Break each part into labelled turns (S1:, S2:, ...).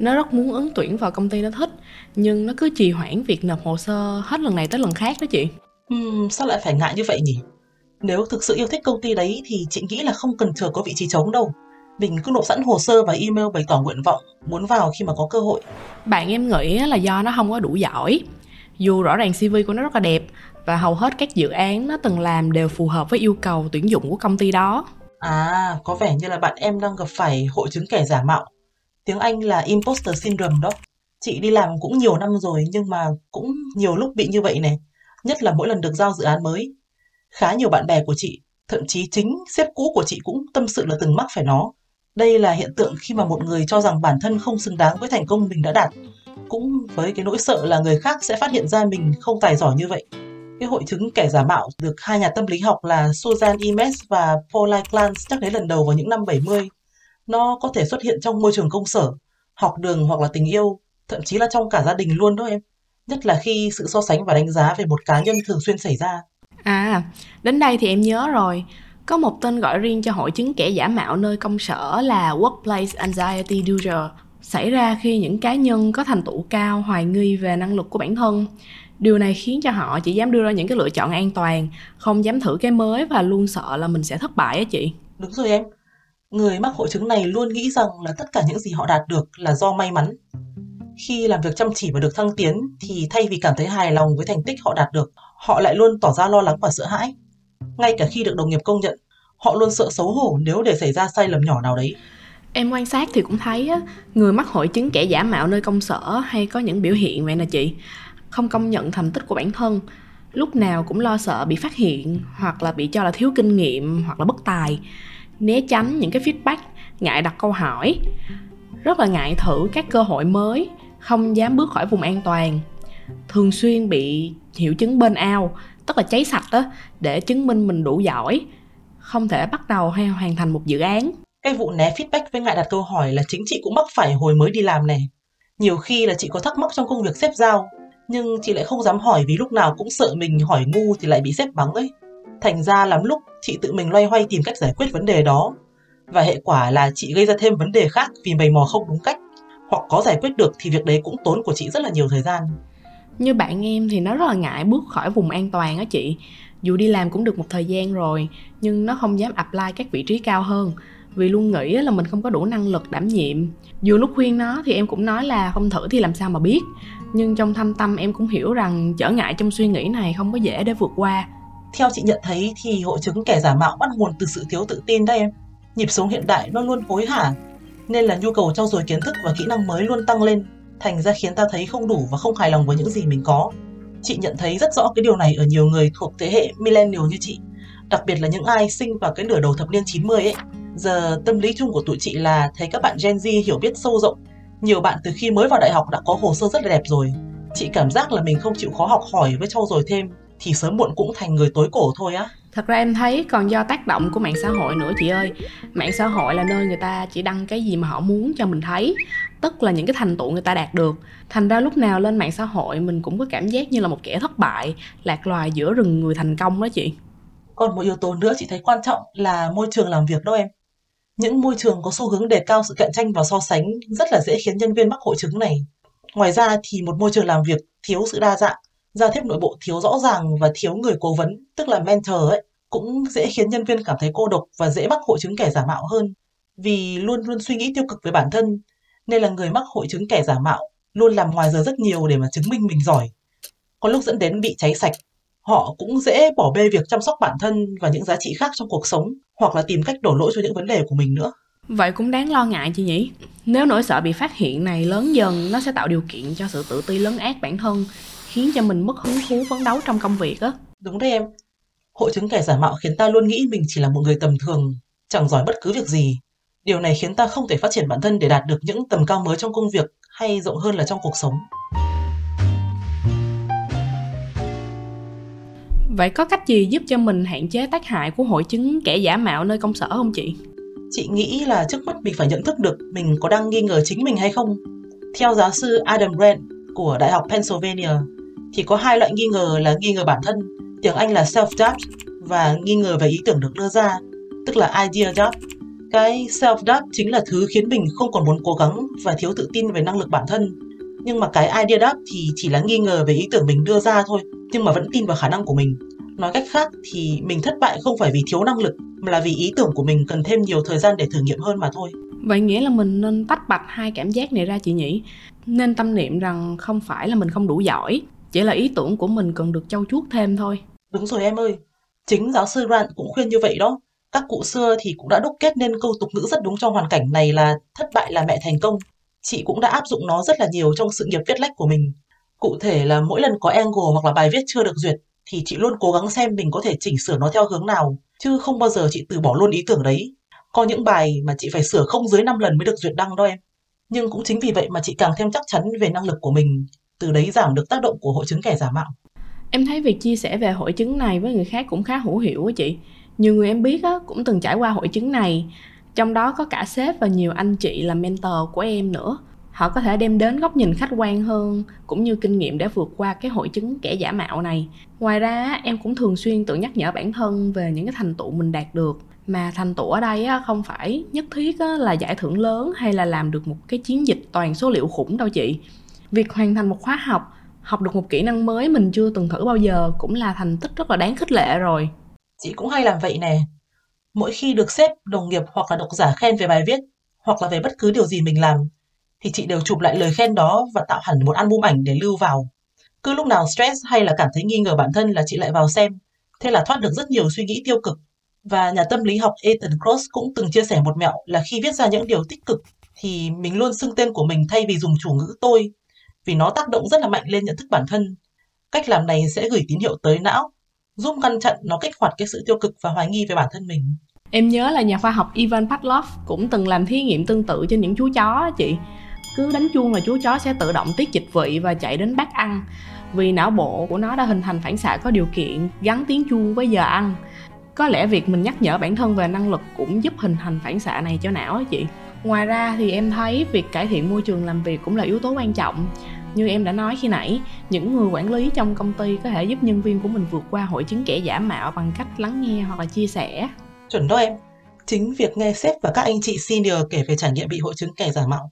S1: nó rất muốn ứng tuyển vào công ty nó thích nhưng nó cứ trì hoãn việc nộp hồ sơ hết lần này tới lần khác đó chị
S2: Ừm, sao lại phải ngại như vậy nhỉ? Nếu thực sự yêu thích công ty đấy thì chị nghĩ là không cần chờ có vị trí trống đâu. Mình cứ nộp sẵn hồ sơ và email bày tỏ nguyện vọng muốn vào khi mà có cơ hội.
S1: bạn em nghĩ là do nó không có đủ giỏi dù rõ ràng cv của nó rất là đẹp và hầu hết các dự án nó từng làm đều phù hợp với yêu cầu tuyển dụng của công ty đó
S2: À, có vẻ như là bạn em đang gặp phải hội chứng kẻ giả mạo. Tiếng Anh là imposter syndrome đó. Chị đi làm cũng nhiều năm rồi nhưng mà cũng nhiều lúc bị như vậy này. Nhất là mỗi lần được giao dự án mới. Khá nhiều bạn bè của chị, thậm chí chính sếp cũ của chị cũng tâm sự là từng mắc phải nó. Đây là hiện tượng khi mà một người cho rằng bản thân không xứng đáng với thành công mình đã đạt. Cũng với cái nỗi sợ là người khác sẽ phát hiện ra mình không tài giỏi như vậy. Cái hội chứng kẻ giả mạo được hai nhà tâm lý học là Susan Imes và Paula Clance chắc đến lần đầu vào những năm 70. Nó có thể xuất hiện trong môi trường công sở, học đường hoặc là tình yêu, thậm chí là trong cả gia đình luôn đó em. Nhất là khi sự so sánh và đánh giá về một cá nhân thường xuyên xảy ra.
S1: à đến đây thì em nhớ rồi có một tên gọi riêng cho hội chứng kẻ giả mạo nơi công sở là workplace anxiety disorder xảy ra khi những cá nhân có thành tựu cao hoài nghi về năng lực của bản thân điều này khiến cho họ chỉ dám đưa ra những cái lựa chọn an toàn không dám thử cái mới và luôn sợ là mình sẽ thất bại á chị
S2: Đúng rồi em. Người mắc hội chứng này luôn nghĩ rằng là tất cả những gì họ đạt được là do may mắn. Khi làm việc chăm chỉ và được thăng tiến thì thay vì cảm thấy hài lòng với thành tích họ đạt được, họ lại luôn tỏ ra lo lắng và sợ hãi. Ngay cả khi được đồng nghiệp công nhận, họ luôn sợ xấu hổ nếu để xảy ra sai lầm nhỏ nào đấy.
S1: Em quan sát thì cũng thấy á, người mắc hội chứng kẻ giả mạo nơi công sở hay có những biểu hiện vậy nè chị. Không công nhận thành tích của bản thân, lúc nào cũng lo sợ bị phát hiện hoặc là bị cho là thiếu kinh nghiệm hoặc là bất tài. Né tránh những cái feedback, ngại đặt câu hỏi. Rất là ngại thử các cơ hội mới, không dám bước khỏi vùng an toàn. Thường xuyên bị hiệu chứng bên ao, tức là cháy sạch á, để chứng minh mình đủ giỏi, không thể bắt đầu hay hoàn thành một dự án.
S2: Cái vụ né feedback với ngại đặt câu hỏi là chính chị cũng mắc phải hồi mới đi làm này. Nhiều khi là chị có thắc mắc trong công việc xếp giao, nhưng chị lại không dám hỏi vì lúc nào cũng sợ mình hỏi ngu thì lại bị xếp bắn ấy. Thành ra lắm lúc chị tự mình loay hoay tìm cách giải quyết vấn đề đó. Và hệ quả là chị gây ra thêm vấn đề khác vì mày mò không đúng cách. Hoặc có giải quyết được thì việc đấy cũng tốn của chị rất là nhiều thời gian.
S1: như bạn em thì nó rất là ngại bước khỏi vùng an toàn á chị dù đi làm cũng được một thời gian rồi, nhưng nó không dám apply các vị trí cao hơn vì luôn nghĩ là mình không có đủ năng lực đảm nhiệm dù lúc khuyên nó thì em cũng nói là không thử thì làm sao mà biết nhưng trong thâm tâm em cũng hiểu rằng trở ngại trong suy nghĩ này không có dễ để vượt qua
S2: theo chị nhận thấy thì hội chứng kẻ giả mạo bắt nguồn từ sự thiếu tự tin đấy em. Nhịp sống hiện đại nó luôn hối hả, nên là nhu cầu trau dồi kiến thức và kỹ năng mới luôn tăng lên, thành ra khiến ta thấy không đủ và không hài lòng với những gì mình có. Chị nhận thấy rất rõ cái điều này ở nhiều người thuộc thế hệ millennial như chị, đặc biệt là những ai sinh vào cái nửa đầu thập niên 90 ấy. Giờ tâm lý chung của tụi chị là thấy các bạn Gen Z hiểu biết sâu rộng. Nhiều bạn từ khi mới vào đại học đã có hồ sơ rất là đẹp rồi. Chị cảm giác là mình không chịu khó học hỏi với trau dồi thêm thì sớm muộn cũng thành người tối cổ thôi á.
S1: thật ra em thấy còn do tác động của mạng xã hội nữa chị ơi mạng xã hội là nơi người ta chỉ đăng cái gì mà họ muốn cho mình thấy tức là những cái thành tựu người ta đạt được thành ra lúc nào lên mạng xã hội mình cũng có cảm giác như là một kẻ thất bại lạc loài giữa rừng người thành công đó chị
S2: Còn một yếu tố nữa chị thấy quan trọng là môi trường làm việc đó em. Những môi trường có xu hướng đề cao sự cạnh tranh và so sánh rất là dễ khiến nhân viên mắc hội chứng này. Ngoài ra thì một môi trường làm việc thiếu sự đa dạng, giao tiếp nội bộ thiếu rõ ràng và thiếu người cố vấn, tức là mentor ấy, cũng dễ khiến nhân viên cảm thấy cô độc và dễ mắc hội chứng kẻ giả mạo hơn. Vì luôn luôn suy nghĩ tiêu cực với bản thân, nên là người mắc hội chứng kẻ giả mạo luôn làm ngoài giờ rất nhiều để mà chứng minh mình giỏi. Có lúc dẫn đến bị cháy sạch họ cũng dễ bỏ bê việc chăm sóc bản thân và những giá trị khác trong cuộc sống hoặc là tìm cách đổ lỗi cho những vấn đề của mình nữa.
S1: vậy cũng đáng lo ngại chị nhỉ nếu nỗi sợ bị phát hiện này lớn dần nó sẽ tạo điều kiện cho sự tự ti lớn ác bản thân khiến cho mình mất hứng thú phấn đấu trong công việc á
S2: Đúng đấy em. Hội chứng kẻ giả mạo khiến ta luôn nghĩ mình chỉ là một người tầm thường, chẳng giỏi bất cứ việc gì. Điều này khiến ta không thể phát triển bản thân để đạt được những tầm cao mới trong công việc hay rộng hơn là trong cuộc sống.
S1: Vậy có cách gì giúp cho mình hạn chế tác hại của hội chứng kẻ giả mạo nơi công sở không chị?
S2: Chị nghĩ là trước mắt mình phải nhận thức được mình có đang nghi ngờ chính mình hay không. Theo giáo sư Adam Grant của Đại học Pennsylvania, thì có hai loại nghi ngờ là nghi ngờ bản thân, tiếng Anh là self-doubt và nghi ngờ về ý tưởng được đưa ra, tức là idea doubt. Cái self-doubt chính là thứ khiến mình không còn muốn cố gắng và thiếu tự tin về năng lực bản thân. Nhưng mà cái idea doubt thì chỉ là nghi ngờ về ý tưởng mình đưa ra thôi, nhưng mà vẫn tin vào khả năng của mình. Nói cách khác thì mình thất bại không phải vì thiếu năng lực, mà là vì ý tưởng của mình cần thêm nhiều thời gian để thử nghiệm hơn mà thôi.
S1: Vậy nghĩa là mình nên tách bạch hai cảm giác này ra chị nhỉ? Nên tâm niệm rằng không phải là mình không đủ giỏi, chỉ là ý tưởng của mình cần được trau chuốt thêm thôi.
S2: Đúng rồi em ơi, chính giáo sư Grant cũng khuyên như vậy đó. Các cụ xưa thì cũng đã đúc kết nên câu tục ngữ rất đúng trong hoàn cảnh này là thất bại là mẹ thành công. Chị cũng đã áp dụng nó rất là nhiều trong sự nghiệp viết lách của mình. Cụ thể là mỗi lần có angle hoặc là bài viết chưa được duyệt thì chị luôn cố gắng xem mình có thể chỉnh sửa nó theo hướng nào, chứ không bao giờ chị từ bỏ luôn ý tưởng đấy. Có những bài mà chị phải sửa không dưới 5 lần mới được duyệt đăng đó em. Nhưng cũng chính vì vậy mà chị càng thêm chắc chắn về năng lực của mình, từ đấy giảm được tác động của hội chứng kẻ giả mạo.
S1: Em thấy việc chia sẻ về hội chứng này với người khác cũng khá hữu hiệu á chị. Nhiều người em biết á, cũng từng trải qua hội chứng này, trong đó có cả sếp và nhiều anh chị là mentor của em nữa. Họ có thể đem đến góc nhìn khách quan hơn cũng như kinh nghiệm để vượt qua cái hội chứng kẻ giả mạo này. Ngoài ra em cũng thường xuyên tự nhắc nhở bản thân về những cái thành tựu mình đạt được. Mà thành tựu ở đây không phải nhất thiết là giải thưởng lớn hay là làm được một cái chiến dịch toàn số liệu khủng đâu chị việc hoàn thành một khóa học học được một kỹ năng mới mình chưa từng thử bao giờ cũng là thành tích rất là đáng khích lệ rồi
S2: chị cũng hay làm vậy nè mỗi khi được sếp đồng nghiệp hoặc là độc giả khen về bài viết hoặc là về bất cứ điều gì mình làm thì chị đều chụp lại lời khen đó và tạo hẳn một album ảnh để lưu vào. Cứ lúc nào stress hay là cảm thấy nghi ngờ bản thân là chị lại vào xem, thế là thoát được rất nhiều suy nghĩ tiêu cực. Và nhà tâm lý học Ethan Cross cũng từng chia sẻ một mẹo là khi viết ra những điều tích cực thì mình luôn xưng tên của mình thay vì dùng chủ ngữ tôi, vì nó tác động rất là mạnh lên nhận thức bản thân. Cách làm này sẽ gửi tín hiệu tới não, giúp ngăn chặn nó kích hoạt cái sự tiêu cực và hoài nghi về bản thân mình.
S1: Em nhớ là nhà khoa học Ivan Pavlov cũng từng làm thí nghiệm tương tự trên những chú chó chị cứ đánh chuông là chú chó sẽ tự động tiết dịch vị và chạy đến bát ăn vì não bộ của nó đã hình thành phản xạ có điều kiện gắn tiếng chuông với giờ ăn có lẽ việc mình nhắc nhở bản thân về năng lực cũng giúp hình thành phản xạ này cho não á chị ngoài ra thì em thấy việc cải thiện môi trường làm việc cũng là yếu tố quan trọng như em đã nói khi nãy những người quản lý trong công ty có thể giúp nhân viên của mình vượt qua hội chứng kẻ giả mạo bằng cách lắng nghe hoặc là chia sẻ
S2: chuẩn đó em chính việc nghe sếp và các anh chị senior kể về trải nghiệm bị hội chứng kẻ giả mạo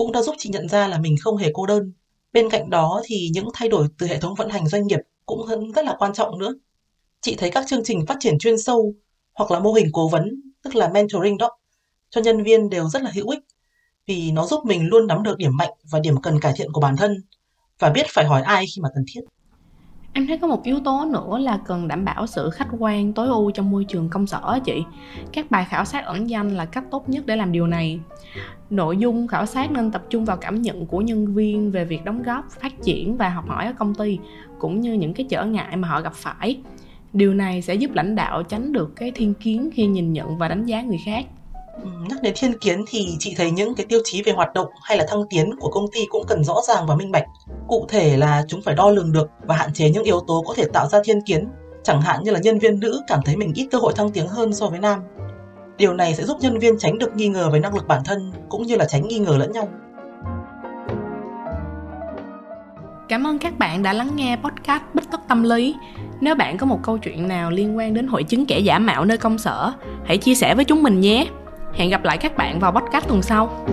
S2: cũng đã giúp chị nhận ra là mình không hề cô đơn. Bên cạnh đó thì những thay đổi từ hệ thống vận hành doanh nghiệp cũng rất là quan trọng nữa. Chị thấy các chương trình phát triển chuyên sâu hoặc là mô hình cố vấn, tức là mentoring đó, cho nhân viên đều rất là hữu ích vì nó giúp mình luôn nắm được điểm mạnh và điểm cần cải thiện của bản thân và biết phải hỏi ai khi mà cần thiết.
S1: Em thấy có một yếu tố nữa là cần đảm bảo sự khách quan tối ưu trong môi trường công sở chị. Các bài khảo sát ẩn danh là cách tốt nhất để làm điều này. Nội dung khảo sát nên tập trung vào cảm nhận của nhân viên về việc đóng góp, phát triển và học hỏi ở công ty cũng như những cái trở ngại mà họ gặp phải. Điều này sẽ giúp lãnh đạo tránh được cái thiên kiến khi nhìn nhận và đánh giá người khác
S2: Nhắc đến thiên kiến thì chị thấy những cái tiêu chí về hoạt động hay là thăng tiến của công ty cũng cần rõ ràng và minh bạch. Cụ thể là chúng phải đo lường được và hạn chế những yếu tố có thể tạo ra thiên kiến, chẳng hạn như là nhân viên nữ cảm thấy mình ít cơ hội thăng tiến hơn so với nam. Điều này sẽ giúp nhân viên tránh được nghi ngờ về năng lực bản thân cũng như là tránh nghi ngờ lẫn nhau.
S1: Cảm ơn các bạn đã lắng nghe podcast Bích Tất Tâm Lý. Nếu bạn có một câu chuyện nào liên quan đến hội chứng kẻ giả mạo nơi công sở, hãy chia sẻ với chúng mình nhé. Hẹn gặp lại các bạn vào podcast tuần sau.